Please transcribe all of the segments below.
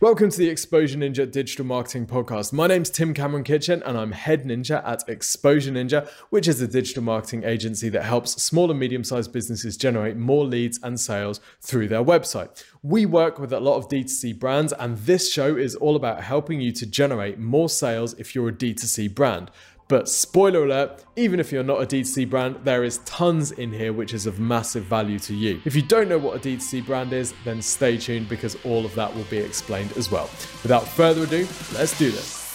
Welcome to the Exposure Ninja Digital Marketing Podcast. My name's Tim Cameron Kitchen, and I'm head ninja at Exposure Ninja, which is a digital marketing agency that helps small and medium sized businesses generate more leads and sales through their website. We work with a lot of D2C brands, and this show is all about helping you to generate more sales if you're a D2C brand. But spoiler alert, even if you're not a D2C brand, there is tons in here which is of massive value to you. If you don't know what a D2C brand is, then stay tuned because all of that will be explained as well. Without further ado, let's do this.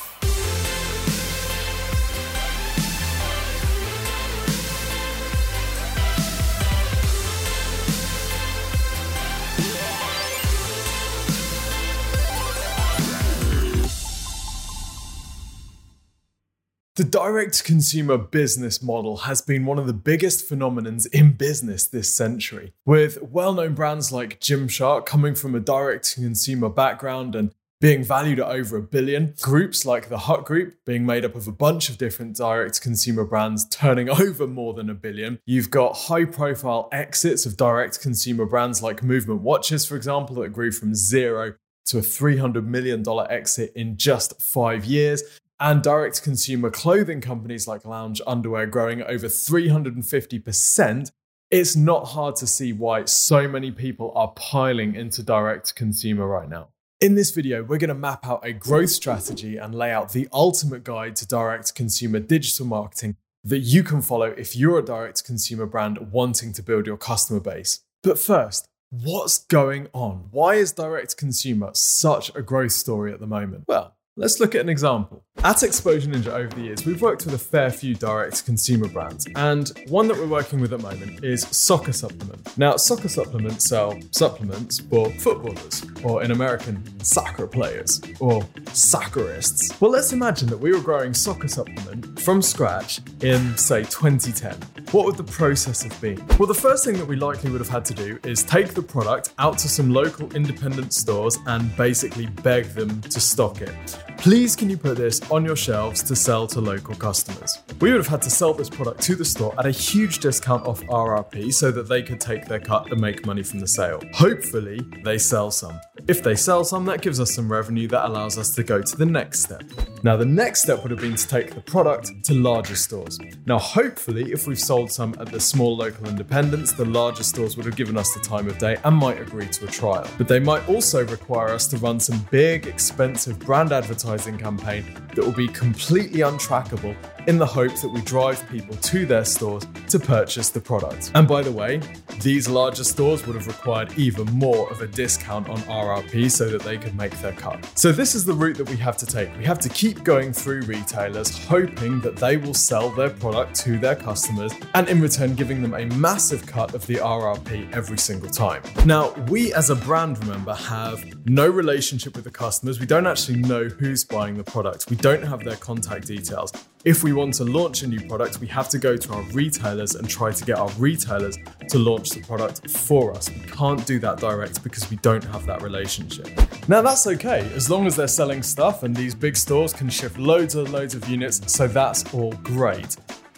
The direct consumer business model has been one of the biggest phenomenons in business this century, with well known brands like Gymshark coming from a direct consumer background and being valued at over a billion, groups like the Hut Group being made up of a bunch of different direct consumer brands turning over more than a billion. You've got high profile exits of direct consumer brands like Movement Watches, for example, that grew from zero to a $300 million exit in just five years and direct consumer clothing companies like Lounge Underwear growing over 350%, it's not hard to see why so many people are piling into direct consumer right now. In this video, we're going to map out a growth strategy and lay out the ultimate guide to direct consumer digital marketing that you can follow if you're a direct consumer brand wanting to build your customer base. But first, what's going on? Why is direct consumer such a growth story at the moment? Well, Let's look at an example. At Exposure Ninja over the years, we've worked with a fair few direct consumer brands, and one that we're working with at the moment is Soccer Supplement. Now, Soccer Supplement sell supplements for footballers, or in American, soccer players, or soccerists. Well, let's imagine that we were growing Soccer Supplement from scratch in, say, 2010. What would the process have been? Well, the first thing that we likely would have had to do is take the product out to some local independent stores and basically beg them to stock it. Please can you put this on your shelves to sell to local customers? We would have had to sell this product to the store at a huge discount off RRP so that they could take their cut and make money from the sale. Hopefully, they sell some. If they sell some, that gives us some revenue that allows us to go to the next step. Now, the next step would have been to take the product to larger stores. Now, hopefully, if we've sold some at the small local independents, the larger stores would have given us the time of day and might agree to a trial. But they might also require us to run some big, expensive brand advertising campaign that will be completely untrackable in the hope that we drive people to their stores to purchase the product. And by the way, these larger stores would have required even more of a discount on RRP so that they could make their cut. So, this is the route that we have to take. We have to keep going through retailers, hoping that they will sell their product to their customers, and in return, giving them a massive cut of the RRP every single time. Now, we as a brand, remember, have no relationship with the customers. We don't actually know who's buying the product, we don't have their contact details. If we want to launch a new product, we have to go to our retailers and try to get our retailers to launch the product for us. We can't do that direct because we don't have that relationship. Now, that's okay as long as they're selling stuff and these big stores can ship loads and loads of units, so that's all great.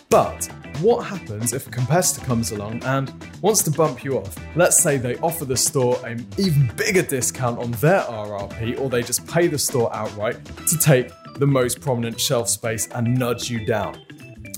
But what happens if a competitor comes along and wants to bump you off? Let's say they offer the store an even bigger discount on their RRP, or they just pay the store outright to take the most prominent shelf space and nudge you down.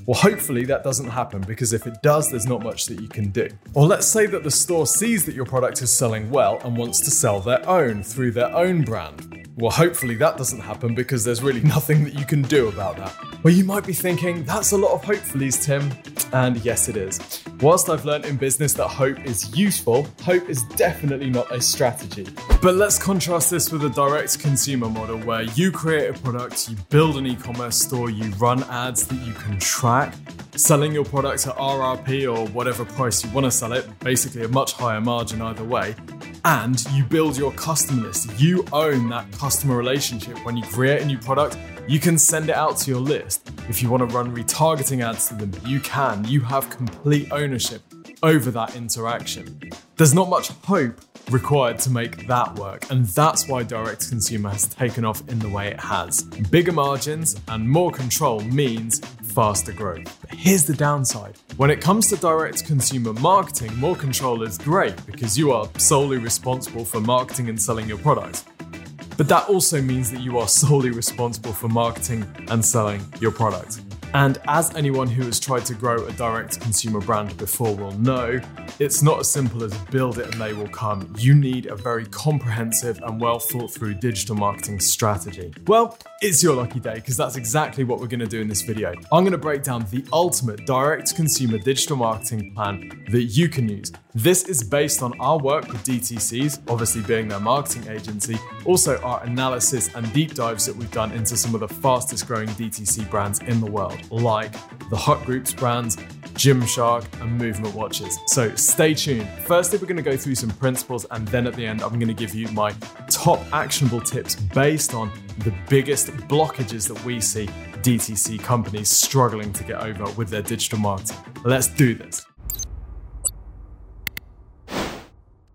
Well, hopefully that doesn't happen because if it does, there's not much that you can do. Or let's say that the store sees that your product is selling well and wants to sell their own through their own brand. Well, hopefully that doesn't happen because there's really nothing that you can do about that. Well, you might be thinking, that's a lot of hopefullys, Tim. And yes, it is. Whilst I've learned in business that hope is useful, hope is definitely not a strategy. But let's contrast this with a direct consumer model where you create a product, you build an e commerce store, you run ads that you can track, selling your product at RRP or whatever price you want to sell it, basically a much higher margin either way and you build your customer list. You own that customer relationship. When you create a new product, you can send it out to your list. If you want to run retargeting ads to them, you can. You have complete ownership over that interaction. There's not much hope required to make that work, and that's why direct consumer has taken off in the way it has. Bigger margins and more control means faster growth. But here's the downside when it comes to direct consumer marketing, more control is great because you are solely responsible for marketing and selling your product. But that also means that you are solely responsible for marketing and selling your product. And as anyone who has tried to grow a direct consumer brand before will know, it's not as simple as build it and they will come. You need a very comprehensive and well thought through digital marketing strategy. Well, it's your lucky day because that's exactly what we're going to do in this video. I'm going to break down the ultimate direct consumer digital marketing plan that you can use. This is based on our work with DTCs, obviously being their marketing agency, also our analysis and deep dives that we've done into some of the fastest growing DTC brands in the world, like the Hut Group's brands, Gymshark, and Movement Watches. So stay tuned. Firstly, we're going to go through some principles, and then at the end, I'm going to give you my top actionable tips based on the biggest blockages that we see DTC companies struggling to get over with their digital marketing. Let's do this.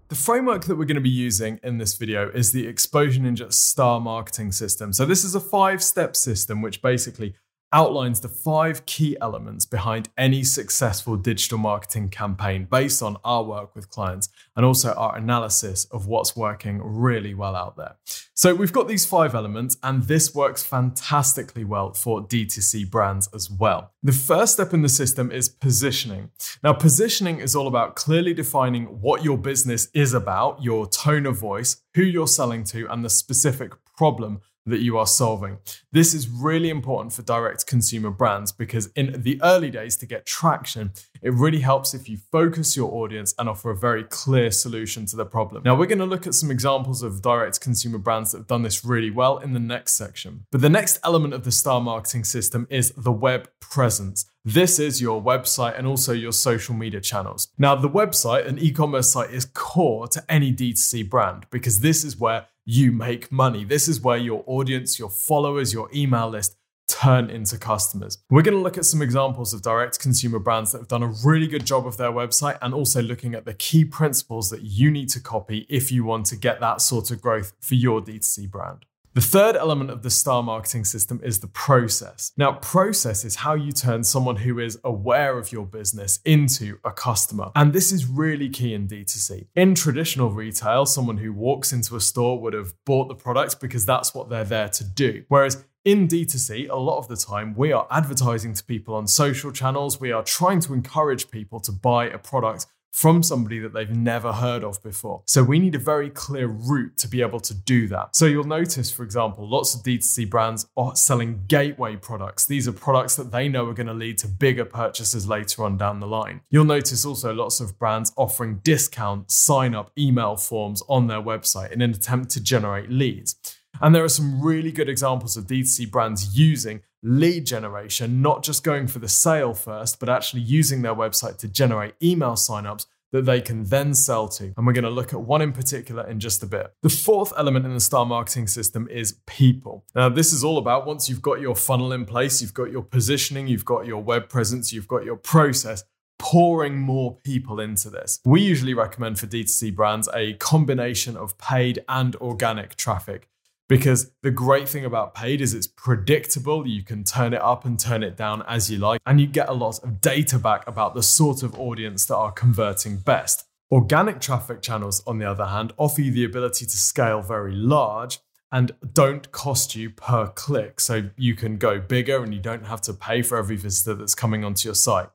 The framework that we're going to be using in this video is the Exposure Ninja Star Marketing System. So this is a five-step system which basically outlines the five key elements behind any successful digital marketing campaign based on our work with clients and also our analysis of what's working really well out there. So we've got these five elements, and this works fantastically well for D2C brands as well. The first step in the system is positioning. Now, positioning is all about clearly defining what your business is about, your tone of voice, who you're selling to, and the specific problem that you are solving. This is really important for direct consumer brands because in the early days to get traction, it really helps if you focus your audience and offer a very clear solution to the problem. Now, we're going to look at some examples of direct consumer brands that have done this really well in the next section. But the next element of the star marketing system is the web presence. This is your website and also your social media channels. Now, the website, an e commerce site, is core to any D2C brand because this is where you make money. This is where your audience, your followers, your email list turn into customers. We're going to look at some examples of direct consumer brands that have done a really good job of their website and also looking at the key principles that you need to copy if you want to get that sort of growth for your D2C brand. The third element of the star marketing system is the process. Now, process is how you turn someone who is aware of your business into a customer. And this is really key in D2C. In traditional retail, someone who walks into a store would have bought the product because that's what they're there to do. Whereas in D2C, a lot of the time, we are advertising to people on social channels. We are trying to encourage people to buy a product from somebody that they've never heard of before. So we need a very clear route to be able to do that. So you'll notice, for example, lots of D2C brands are selling gateway products. These are products that they know are going to lead to bigger purchases later on down the line. You'll notice also lots of brands offering discount sign up email forms on their website in an attempt to generate leads. And there are some really good examples of D2C brands using lead generation, not just going for the sale first, but actually using their website to generate email signups that they can then sell to. And we're going to look at one in particular in just a bit. The fourth element in the star marketing system is people. Now, this is all about once you've got your funnel in place, you've got your positioning, you've got your web presence, you've got your process. Pouring more people into this. We usually recommend for D2C brands a combination of paid and organic traffic because the great thing about paid is it's predictable. You can turn it up and turn it down as you like, and you get a lot of data back about the sort of audience that are converting best. Organic traffic channels, on the other hand, offer you the ability to scale very large and don't cost you per click. So you can go bigger and you don't have to pay for every visitor that's coming onto your site.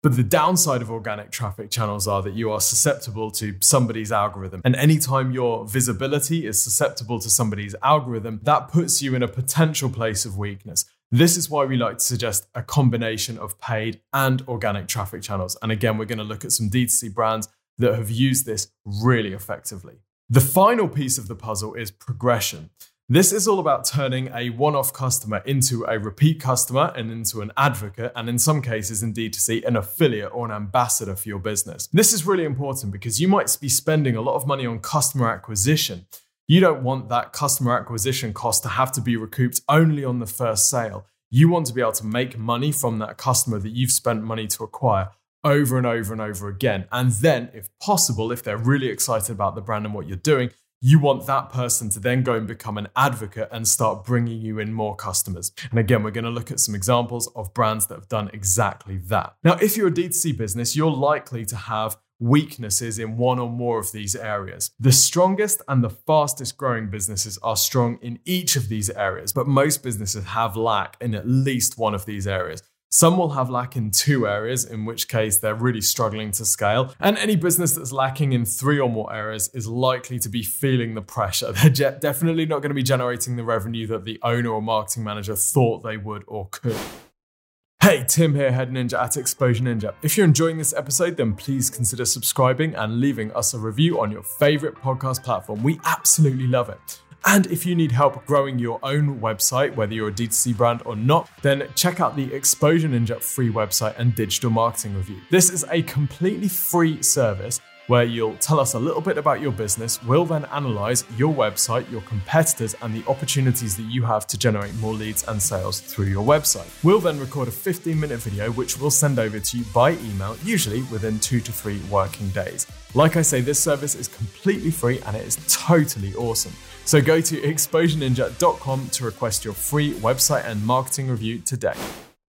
But the downside of organic traffic channels are that you are susceptible to somebody's algorithm. And anytime your visibility is susceptible to somebody's algorithm, that puts you in a potential place of weakness. This is why we like to suggest a combination of paid and organic traffic channels. And again, we're going to look at some D2C brands that have used this really effectively. The final piece of the puzzle is progression. This is all about turning a one off customer into a repeat customer and into an advocate, and in some cases, indeed, to see an affiliate or an ambassador for your business. This is really important because you might be spending a lot of money on customer acquisition. You don't want that customer acquisition cost to have to be recouped only on the first sale. You want to be able to make money from that customer that you've spent money to acquire over and over and over again. And then, if possible, if they're really excited about the brand and what you're doing, you want that person to then go and become an advocate and start bringing you in more customers. And again, we're going to look at some examples of brands that have done exactly that. Now, if you're a D2C business, you're likely to have weaknesses in one or more of these areas. The strongest and the fastest growing businesses are strong in each of these areas, but most businesses have lack in at least one of these areas. Some will have lack in two areas, in which case they're really struggling to scale. And any business that's lacking in three or more areas is likely to be feeling the pressure. They're definitely not going to be generating the revenue that the owner or marketing manager thought they would or could. Hey, Tim here, Head Ninja at Exposure Ninja. If you're enjoying this episode, then please consider subscribing and leaving us a review on your favorite podcast platform. We absolutely love it. And if you need help growing your own website, whether you're a D2C brand or not, then check out the Exposure Ninja free website and digital marketing review. This is a completely free service where you'll tell us a little bit about your business. We'll then analyze your website, your competitors, and the opportunities that you have to generate more leads and sales through your website. We'll then record a 15 minute video, which we'll send over to you by email, usually within two to three working days. Like I say, this service is completely free and it is totally awesome. So go to exposureninja.com to request your free website and marketing review today.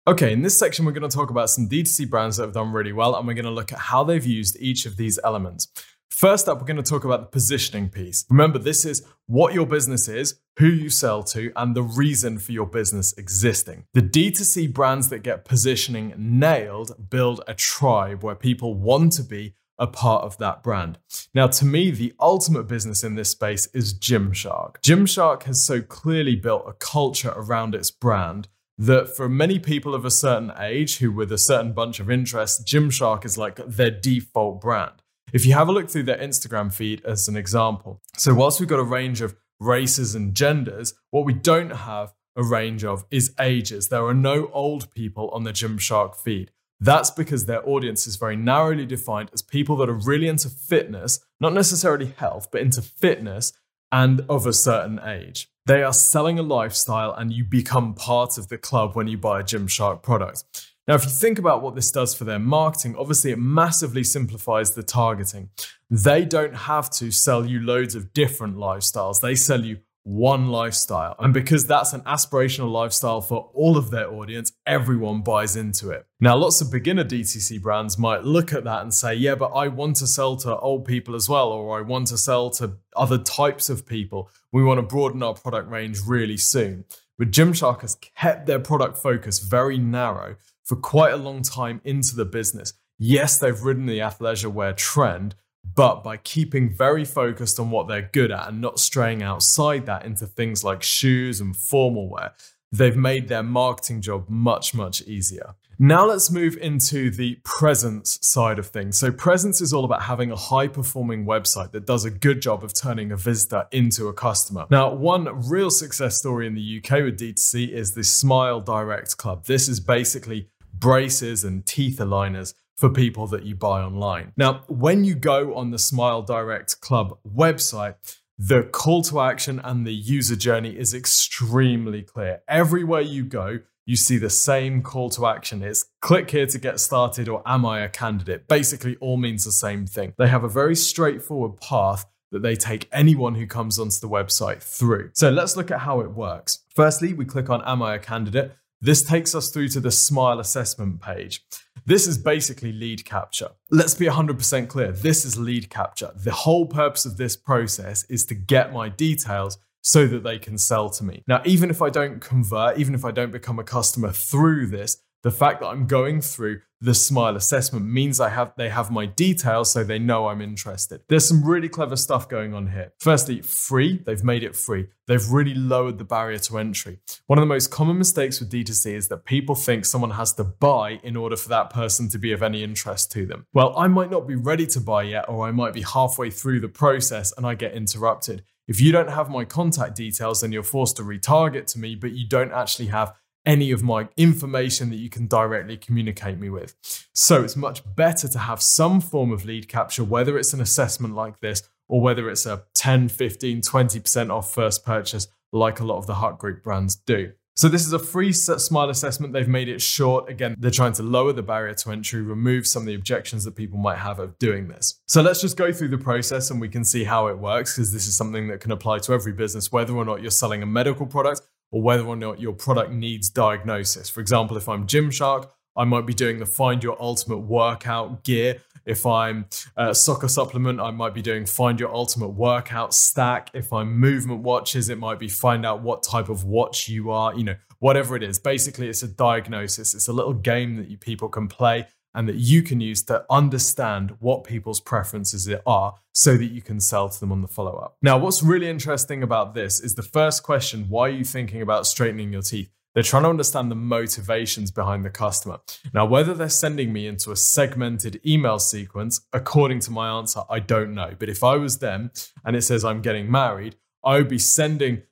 Okay, in this section, we're going to talk about some D2C brands that have done really well, and we're going to look at how they've used each of these elements. First up, we're going to talk about the positioning piece. Remember, this is what your business is, who you sell to, and the reason for your business existing. The D2C brands that get positioning nailed build a tribe where people want to be a part of that brand. Now, to me, the ultimate business in this space is Gymshark. Gymshark has so clearly built a culture around its brand that for many people of a certain age who with a certain bunch of interests, Gymshark is like their default brand. If you have a look through their Instagram feed as an example, so whilst we've got a range of races and genders, what we don't have a range of is ages. There are no old people on the Gymshark feed. That's because their audience is very narrowly defined as people that are really into fitness, not necessarily health, but into fitness and of a certain age. They are selling a lifestyle and you become part of the club when you buy a Gymshark product. Now, if you think about what this does for their marketing, obviously it massively simplifies the targeting. They don't have to sell you loads of different lifestyles. They sell you one lifestyle. And because that's an aspirational lifestyle for all of their audience, everyone buys into it. Now, lots of beginner DTC brands might look at that and say, yeah, but I want to sell to old people as well, or I want to sell to other types of people. We want to broaden our product range really soon. But Gymshark has kept their product focus very narrow for quite a long time into the business. Yes, they've ridden the athleisure wear trend, but by keeping very focused on what they're good at and not straying outside that into things like shoes and formal wear, they've made their marketing job much, much easier. Now let's move into the presence side of things. So, presence is all about having a high performing website that does a good job of turning a visitor into a customer. Now, one real success story in the UK with D2C is the Smile Direct Club. This is basically braces and teeth aligners for people that you buy online. Now, when you go on the Smile Direct Club website, the call to action and the user journey is extremely clear. Everywhere you go, you see the same call to action. It's click here to get started or am I a candidate? Basically, all means the same thing. They have a very straightforward path that they take anyone who comes onto the website through. So let's look at how it works. Firstly, we click on Am I a candidate? This takes us through to the Smile assessment page. This is basically lead capture. Let's be 100% clear this is lead capture. The whole purpose of this process is to get my details so that they can sell to me. Now, even if I don't convert, even if I don't become a customer through this, the fact that I'm going through the smile assessment means I have they have my details so they know I'm interested. There's some really clever stuff going on here. Firstly, free, they've made it free. They've really lowered the barrier to entry. One of the most common mistakes with D2C is that people think someone has to buy in order for that person to be of any interest to them. Well, I might not be ready to buy yet or I might be halfway through the process and I get interrupted. If you don't have my contact details, then you're forced to retarget to me, but you don't actually have any of my information that you can directly communicate me with. So it's much better to have some form of lead capture, whether it's an assessment like this or whether it's a 10, 15, 20% off first purchase, like a lot of the Hut Group brands do. So this is a free smile assessment. They've made it short. Again, they're trying to lower the barrier to entry, remove some of the objections that people might have of doing this. So let's just go through the process and we can see how it works because this is something that can apply to every business, whether or not you're selling a medical product or whether or not your product needs diagnosis. For example, if I'm Gymshark, I might be doing the Find Your Ultimate Workout gear. If I'm a soccer supplement, I might be doing Find Your Ultimate Workout stack. If I'm movement watches, it might be find out what type of watch you are, you know, whatever it is. Basically, it's a diagnosis, it's a little game that you people can play and that you can use to understand what people's preferences are so that you can sell to them on the follow up. Now, what's really interesting about this is the first question why are you thinking about straightening your teeth? They're trying to understand the motivations behind the customer. Now, whether they're sending me into a segmented email sequence, according to my answer, I don't know. But if I was them and it says I'm getting married, I would be sending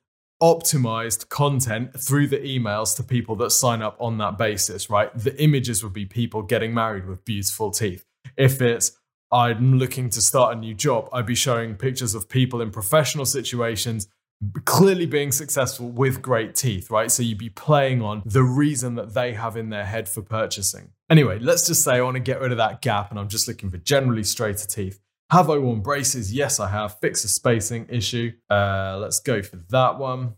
optimized content through the emails to people that sign up on that basis, right? The images would be people getting married with beautiful teeth. If it's I'm looking to start a new job, I'd be showing pictures of people in professional situations clearly being successful with great teeth, right? So you'd be playing on the reason that they have in their head for purchasing. Anyway, let's just say I want to get rid of that gap and I'm just looking for generally straighter teeth. Have I worn braces? Yes, I have. Fix a spacing issue. Uh, let's go for that one.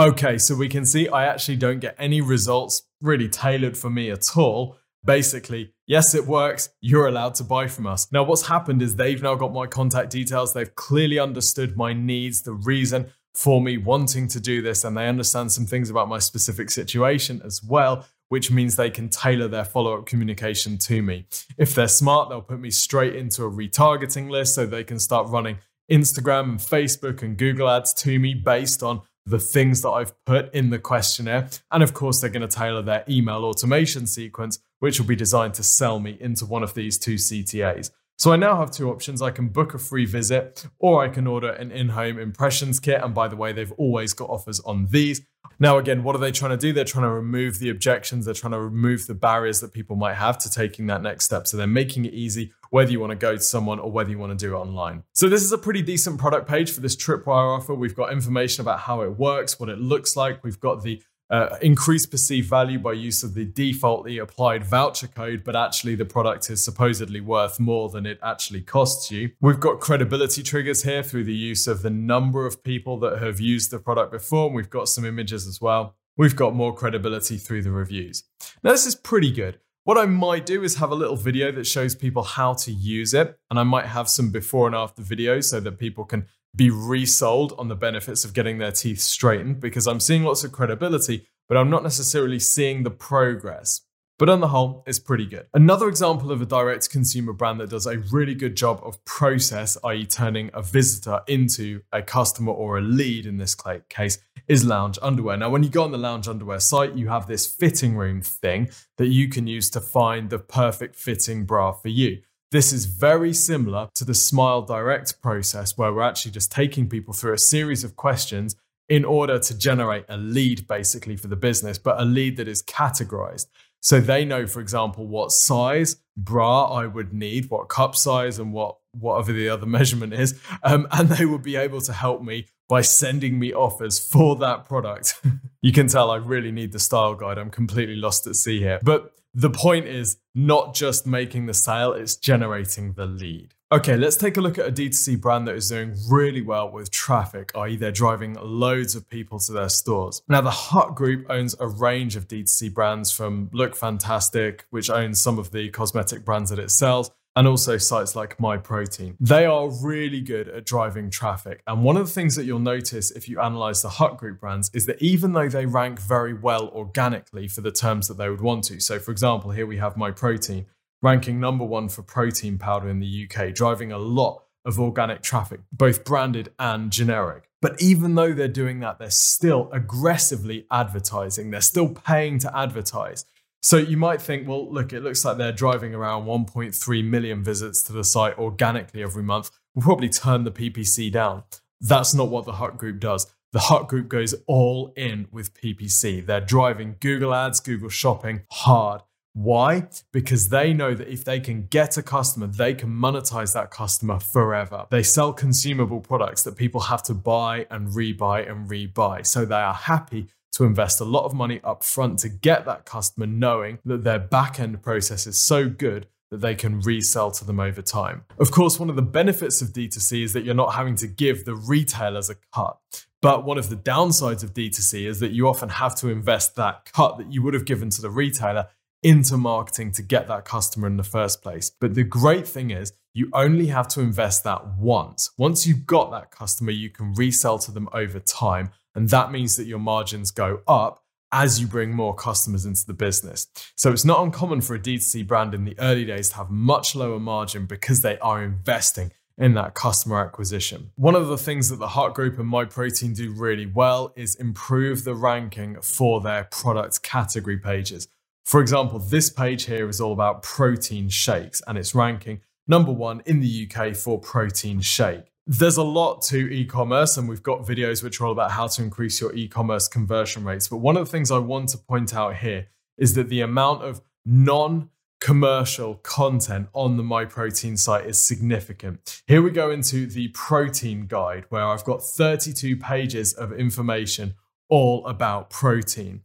Okay, so we can see I actually don't get any results really tailored for me at all. Basically, yes, it works. You're allowed to buy from us. Now, what's happened is they've now got my contact details. They've clearly understood my needs, the reason for me wanting to do this, and they understand some things about my specific situation as well which means they can tailor their follow up communication to me. If they're smart, they'll put me straight into a retargeting list so they can start running Instagram and Facebook and Google ads to me based on the things that I've put in the questionnaire. And of course, they're going to tailor their email automation sequence, which will be designed to sell me into one of these two CTAs. So I now have two options. I can book a free visit or I can order an in home impressions kit. And by the way, they've always got offers on these. Now, again, what are they trying to do? They're trying to remove the objections. They're trying to remove the barriers that people might have to taking that next step. So they're making it easy, whether you want to go to someone or whether you want to do it online. So this is a pretty decent product page for this tripwire offer. We've got information about how it works, what it looks like. We've got the uh, increase perceived value by use of the defaultly applied voucher code, but actually the product is supposedly worth more than it actually costs you. We've got credibility triggers here through the use of the number of people that have used the product before. And we've got some images as well. We've got more credibility through the reviews. Now, this is pretty good. What I might do is have a little video that shows people how to use it, and I might have some before and after videos so that people can be resold on the benefits of getting their teeth straightened because I'm seeing lots of credibility, but I'm not necessarily seeing the progress. But on the whole, it's pretty good. Another example of a direct consumer brand that does a really good job of process, i.e., turning a visitor into a customer or a lead in this case, is Lounge Underwear. Now, when you go on the Lounge Underwear site, you have this fitting room thing that you can use to find the perfect fitting bra for you. This is very similar to the Smile Direct process, where we're actually just taking people through a series of questions in order to generate a lead basically for the business, but a lead that is categorized. So they know, for example, what size bra I would need, what cup size, and what whatever the other measurement is, um, and they will be able to help me by sending me offers for that product. you can tell I really need the style guide. I'm completely lost at sea here, but the point is not just making the sale, it's generating the lead. Okay, let's take a look at a D2C brand that is doing really well with traffic, i.e., they're driving loads of people to their stores. Now, the Hut Group owns a range of D2C brands from Look Fantastic, which owns some of the cosmetic brands that it sells, and also sites like MyProtein. They are really good at driving traffic. And one of the things that you'll notice if you analyze the Hut Group brands is that even though they rank very well organically for the terms that they would want to, so for example, here we have MyProtein ranking number one for protein powder in the UK, driving a lot of organic traffic, both branded and generic. But even though they're doing that, they're still aggressively advertising. They're still paying to advertise. So you might think, well, look, it looks like they're driving around 1.3 million visits to the site organically every month. We'll probably turn the PPC down. That's not what the Hut Group does. The Hut Group goes all in with PPC. They're driving Google Ads, Google Shopping hard. Why? Because they know that if they can get a customer, they can monetize that customer forever. They sell consumable products that people have to buy and rebuy and rebuy. So they are happy to invest a lot of money up front to get that customer knowing that their back end process is so good that they can resell to them over time. Of course, one of the benefits of D2C is that you're not having to give the retailers a cut. But one of the downsides of D2C is that you often have to invest that cut that you would have given to the retailer into marketing to get that customer in the first place. But the great thing is, you only have to invest that once. Once you've got that customer, you can resell to them over time. And that means that your margins go up as you bring more customers into the business. So it's not uncommon for a D2C brand in the early days to have much lower margin because they are investing in that customer acquisition. One of the things that the Hut Group and MyProtein do really well is improve the ranking for their product category pages. For example, this page here is all about protein shakes and it's ranking number one in the UK for protein shake. There's a lot to e commerce, and we've got videos which are all about how to increase your e commerce conversion rates. But one of the things I want to point out here is that the amount of non commercial content on the MyProtein site is significant. Here we go into the protein guide, where I've got 32 pages of information all about protein.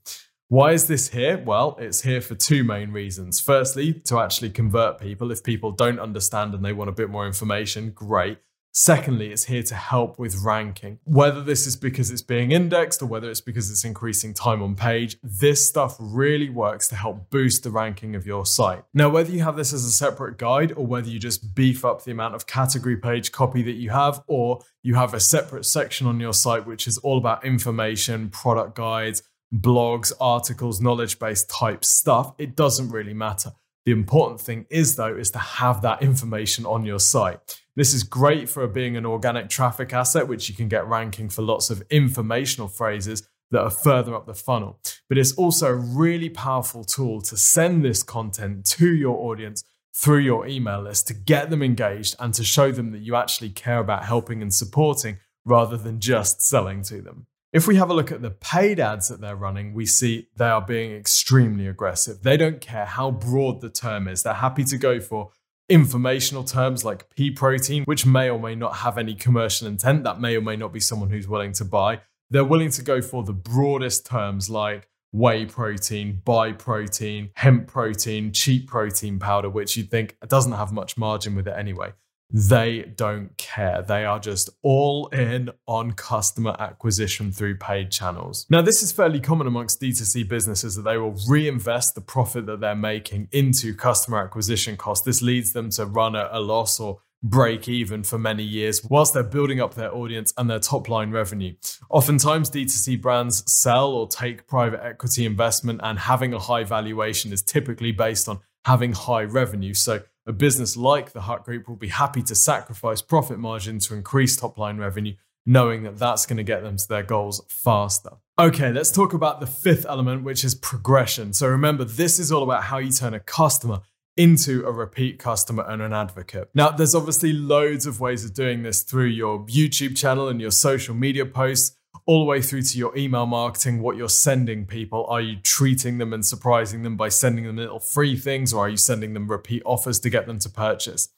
Why is this here? Well, it's here for two main reasons. Firstly, to actually convert people. If people don't understand and they want a bit more information, great. Secondly, it's here to help with ranking. Whether this is because it's being indexed or whether it's because it's increasing time on page, this stuff really works to help boost the ranking of your site. Now, whether you have this as a separate guide or whether you just beef up the amount of category page copy that you have, or you have a separate section on your site which is all about information, product guides, blogs, articles, knowledge based type stuff, it doesn't really matter. The important thing is, though, is to have that information on your site. This is great for being an organic traffic asset, which you can get ranking for lots of informational phrases that are further up the funnel. But it's also a really powerful tool to send this content to your audience through your email list to get them engaged and to show them that you actually care about helping and supporting rather than just selling to them. If we have a look at the paid ads that they're running, we see they are being extremely aggressive. They don't care how broad the term is, they're happy to go for informational terms like pea protein, which may or may not have any commercial intent. That may or may not be someone who's willing to buy. They're willing to go for the broadest terms like whey protein, buy protein, hemp protein, cheap protein powder, which you'd think doesn't have much margin with it anyway. They don't care. They are just all in on customer acquisition through paid channels. Now, this is fairly common amongst D2C businesses that they will reinvest the profit that they're making into customer acquisition costs. This leads them to run at a loss or break even for many years whilst they're building up their audience and their top line revenue. Oftentimes, D2C brands sell or take private equity investment, and having a high valuation is typically based on having high revenue. So, a business like the Hut Group will be happy to sacrifice profit margin to increase top line revenue, knowing that that's going to get them to their goals faster. Okay, let's talk about the fifth element, which is progression. So remember, this is all about how you turn a customer into a repeat customer and an advocate. Now, there's obviously loads of ways of doing this through your YouTube channel and your social media posts all the way through to your email marketing, what you're sending people. Are you treating them and surprising them by sending them little free things, or are you sending them repeat offers to get them to purchase?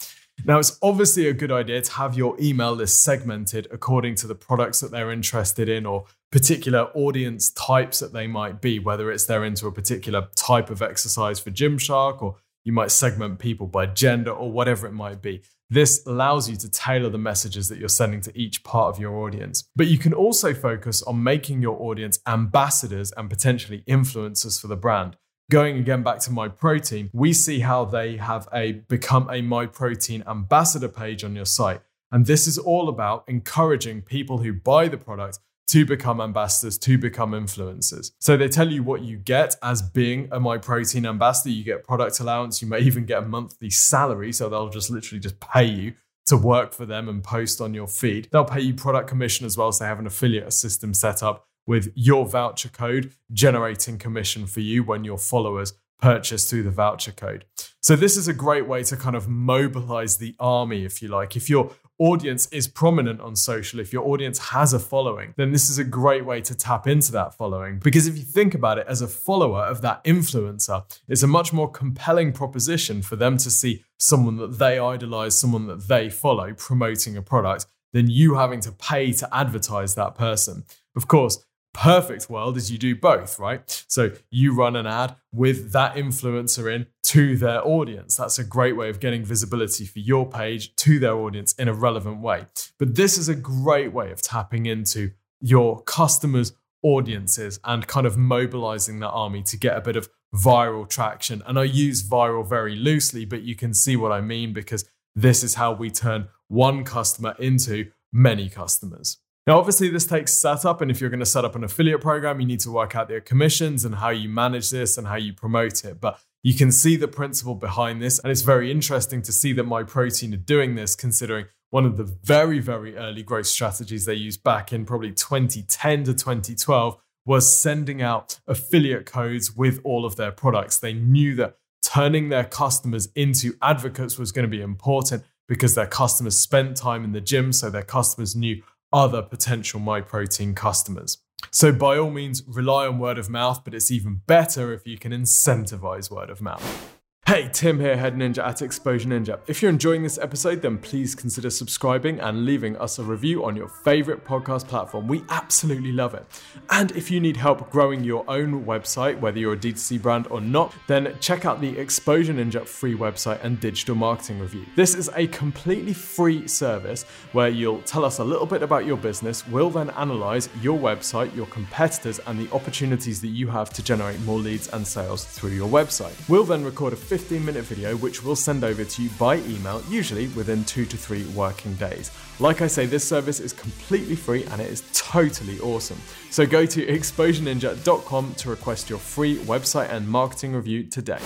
Now, it's obviously a good idea to have your email list segmented according to the products that they're interested in or particular audience types that they might be, whether it's they're into a particular type of exercise for Gymshark or you might segment people by gender or whatever it might be. This allows you to tailor the messages that you're sending to each part of your audience. But you can also focus on making your audience ambassadors and potentially influencers for the brand. Going again back to MyProtein, we see how they have a become a My Protein ambassador page on your site. And this is all about encouraging people who buy the product to become ambassadors, to become influencers. So they tell you what you get as being a MyProtein ambassador. You get product allowance, you may even get a monthly salary. So they'll just literally just pay you to work for them and post on your feed. They'll pay you product commission as well. So they have an affiliate system set up with your voucher code generating commission for you when your followers purchase through the voucher code. So this is a great way to kind of mobilize the army, if you like. If you're audience is prominent on social, if your audience has a following, then this is a great way to tap into that following. Because if you think about it as a follower of that influencer, it's a much more compelling proposition for them to see someone that they idolize, someone that they follow promoting a product, than you having to pay to advertise that person. Of course, perfect world is you do both, right? So you run an ad with that influencer in to their audience. That's a great way of getting visibility for your page to their audience in a relevant way. But this is a great way of tapping into your customers' audiences and kind of mobilizing that army to get a bit of viral traction. And I use viral very loosely, but you can see what I mean because this is how we turn one customer into many customers. Now, obviously, this takes setup, and if you're going to set up an affiliate program, you need to work out their commissions and how you manage this and how you promote it. But you can see the principle behind this, and it's very interesting to see that Myprotein are doing this, considering one of the very, very early growth strategies they used back in probably 2010 to 2012 was sending out affiliate codes with all of their products. They knew that turning their customers into advocates was going to be important because their customers spent time in the gym, so their customers knew other potential MyProtein customers. So, by all means, rely on word of mouth, but it's even better if you can incentivize word of mouth. Hey, Tim here, Head Ninja at Exposure Ninja. If you're enjoying this episode, then please consider subscribing and leaving us a review on your favorite podcast platform. We absolutely love it. And if you need help growing your own website, whether you're a D2C brand or not, then check out the Exposure Ninja free website and digital marketing review. This is a completely free service where you'll tell us a little bit about your business. We'll then analyze your website, your competitors, and the opportunities that you have to generate more leads and sales through your website. We'll then record a 15 minute video which we'll send over to you by email, usually within two to three working days. Like I say, this service is completely free and it is totally awesome. So go to exposureninja.com to request your free website and marketing review today.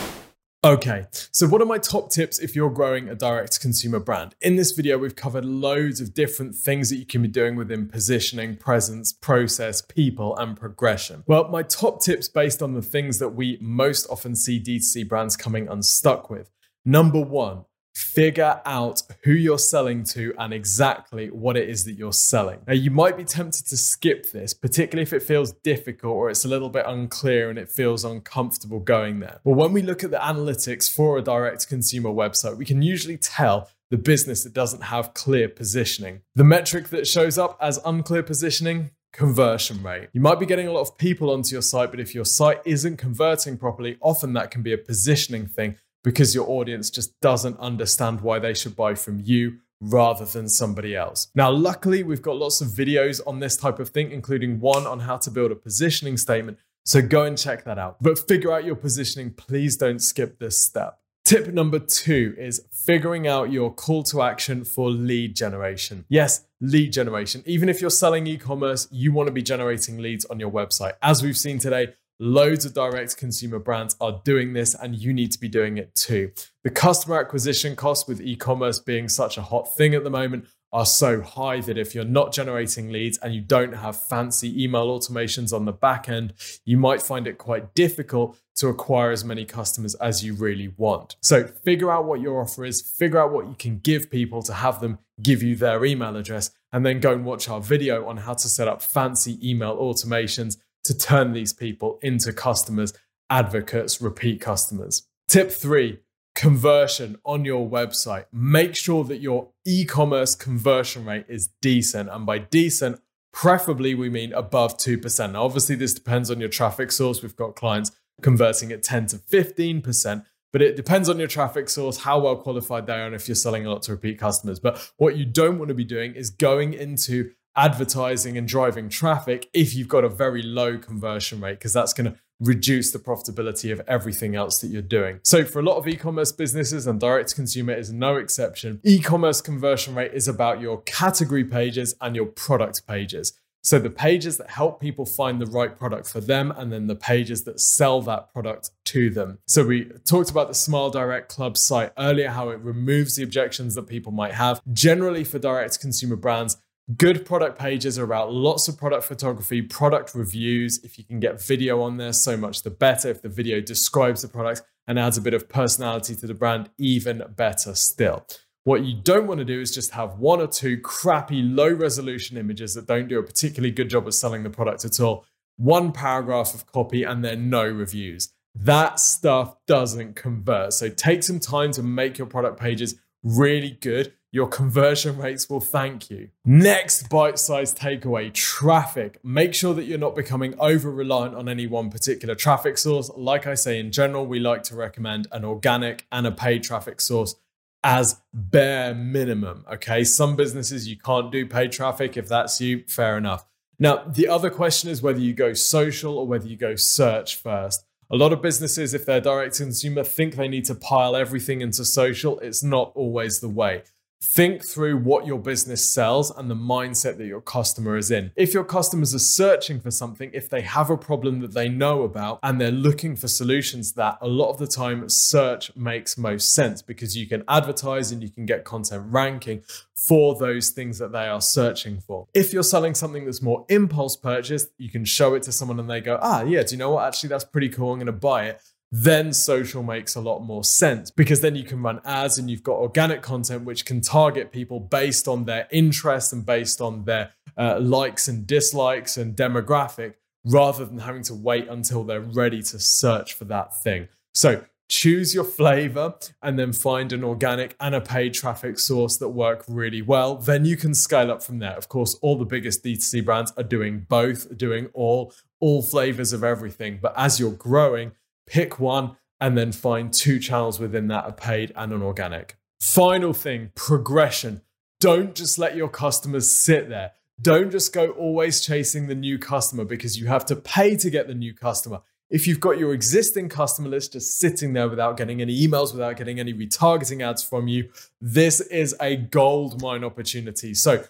Okay, so what are my top tips if you're growing a direct consumer brand? In this video, we've covered loads of different things that you can be doing within positioning, presence, process, people, and progression. Well, my top tips based on the things that we most often see D2C brands coming unstuck with. Number one, figure out who you're selling to and exactly what it is that you're selling. Now, you might be tempted to skip this, particularly if it feels difficult or it's a little bit unclear and it feels uncomfortable going there. But when we look at the analytics for a direct consumer website, we can usually tell the business that doesn't have clear positioning. The metric that shows up as unclear positioning conversion rate. You might be getting a lot of people onto your site, but if your site isn't converting properly, often that can be a positioning thing because your audience just doesn't understand why they should buy from you rather than somebody else. Now, luckily, we've got lots of videos on this type of thing, including one on how to build a positioning statement. So go and check that out. But figure out your positioning. Please don't skip this step. Tip number two is figuring out your call to action for lead generation. Yes, lead generation. Even if you're selling e commerce, you want to be generating leads on your website. As we've seen today, Loads of direct consumer brands are doing this, and you need to be doing it too. The customer acquisition costs with e commerce being such a hot thing at the moment are so high that if you're not generating leads and you don't have fancy email automations on the back end, you might find it quite difficult to acquire as many customers as you really want. So figure out what your offer is, figure out what you can give people to have them give you their email address, and then go and watch our video on how to set up fancy email automations to turn these people into customers, advocates, repeat customers. Tip three conversion on your website. Make sure that your e commerce conversion rate is decent. And by decent, preferably we mean above 2%. Now, obviously, this depends on your traffic source. We've got clients converting at 10 to 15%. But it depends on your traffic source, how well qualified they are, and if you're selling a lot to repeat customers. But what you don't want to be doing is going into advertising and driving traffic if you've got a very low conversion rate, because that's going to reduce the profitability of everything else that you're doing. So, for a lot of e commerce businesses, and direct to consumer is no exception, e commerce conversion rate is about your category pages and your product pages. So, the pages that help people find the right product for them, and then the pages that sell that product to them. So, we talked about the Smile Direct Club site earlier, how it removes the objections that people might have. Generally, for direct to consumer brands, Good product pages are about lots of product photography, product reviews. If you can get video on there, so much the better. If the video describes the product and adds a bit of personality to the brand, even better still. What you don't want to do is just have one or two crappy, low resolution images that don't do a particularly good job of selling the product at all. One paragraph of copy and then no reviews. That stuff doesn't convert. So take some time to make your product pages really good your conversion rates will thank you. Next bite sized takeaway traffic. Make sure that you're not becoming over reliant on any one particular traffic source. Like I say, in general, we like to recommend an organic and a paid traffic source as bare minimum. Okay. Some businesses you can't do paid traffic. If that's you, fair enough. Now, the other question is whether you go social or whether you go search first. A lot of businesses, if they're direct to consumer, think they need to pile everything into social. It's not always the way. Think through what your business sells and the mindset that your customer is in. If your customers are searching for something, if they have a problem that they know about and they're looking for solutions, that a lot of the time search makes most sense because you can advertise and you can get content ranking for those things that they are searching for. If you're selling something that's more impulse purchase, you can show it to someone and they go, ah, yeah, do you know what? Actually, that's pretty cool. I'm going to buy it then social makes a lot more sense because then you can run ads and you've got organic content which can target people based on their interests and based on their uh, likes and dislikes and demographic rather than having to wait until they're ready to search for that thing. So choose your flavor and then find an organic and a paid traffic source that work really well. Then you can scale up from there. Of course, all the biggest D2C brands are doing both, doing all all flavors of everything. But as you're growing, pick one, and then find two channels within that, a paid and an organic. Final thing progression. Don't just let your customers sit there. Don't just go always chasing the new customer because you have to pay to get the new customer. If you've got your existing customer list just sitting there without getting any emails, without getting any retargeting ads from you, this is a gold mine opportunity. So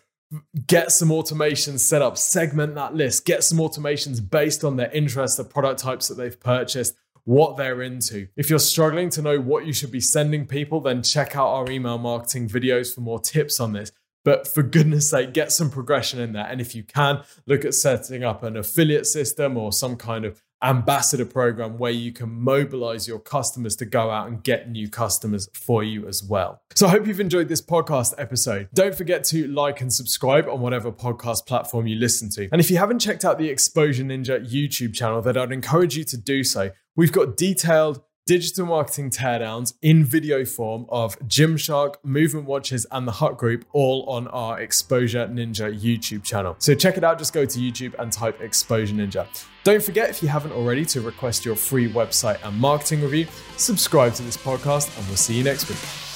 get some automations set up, segment that list, get some automations based on their interest, the product types that they've purchased, what they're into. If you're struggling to know what you should be sending people, then check out our email marketing videos for more tips on this. But for goodness sake, get some progression in there. And if you can, look at setting up an affiliate system or some kind of ambassador program where you can mobilize your customers to go out and get new customers for you as well. So I hope you've enjoyed this podcast episode. Don't forget to like and subscribe on whatever podcast platform you listen to. And if you haven't checked out the Exposure Ninja YouTube channel, then I'd encourage you to do so. We've got detailed digital marketing teardowns in video form of Gymshark, Movement Watches, and the Hut Group, all on our Exposure Ninja YouTube channel. So check it out. Just go to YouTube and type Exposure Ninja. Don't forget, if you haven't already, to request your free website and marketing review. Subscribe to this podcast, and we'll see you next week.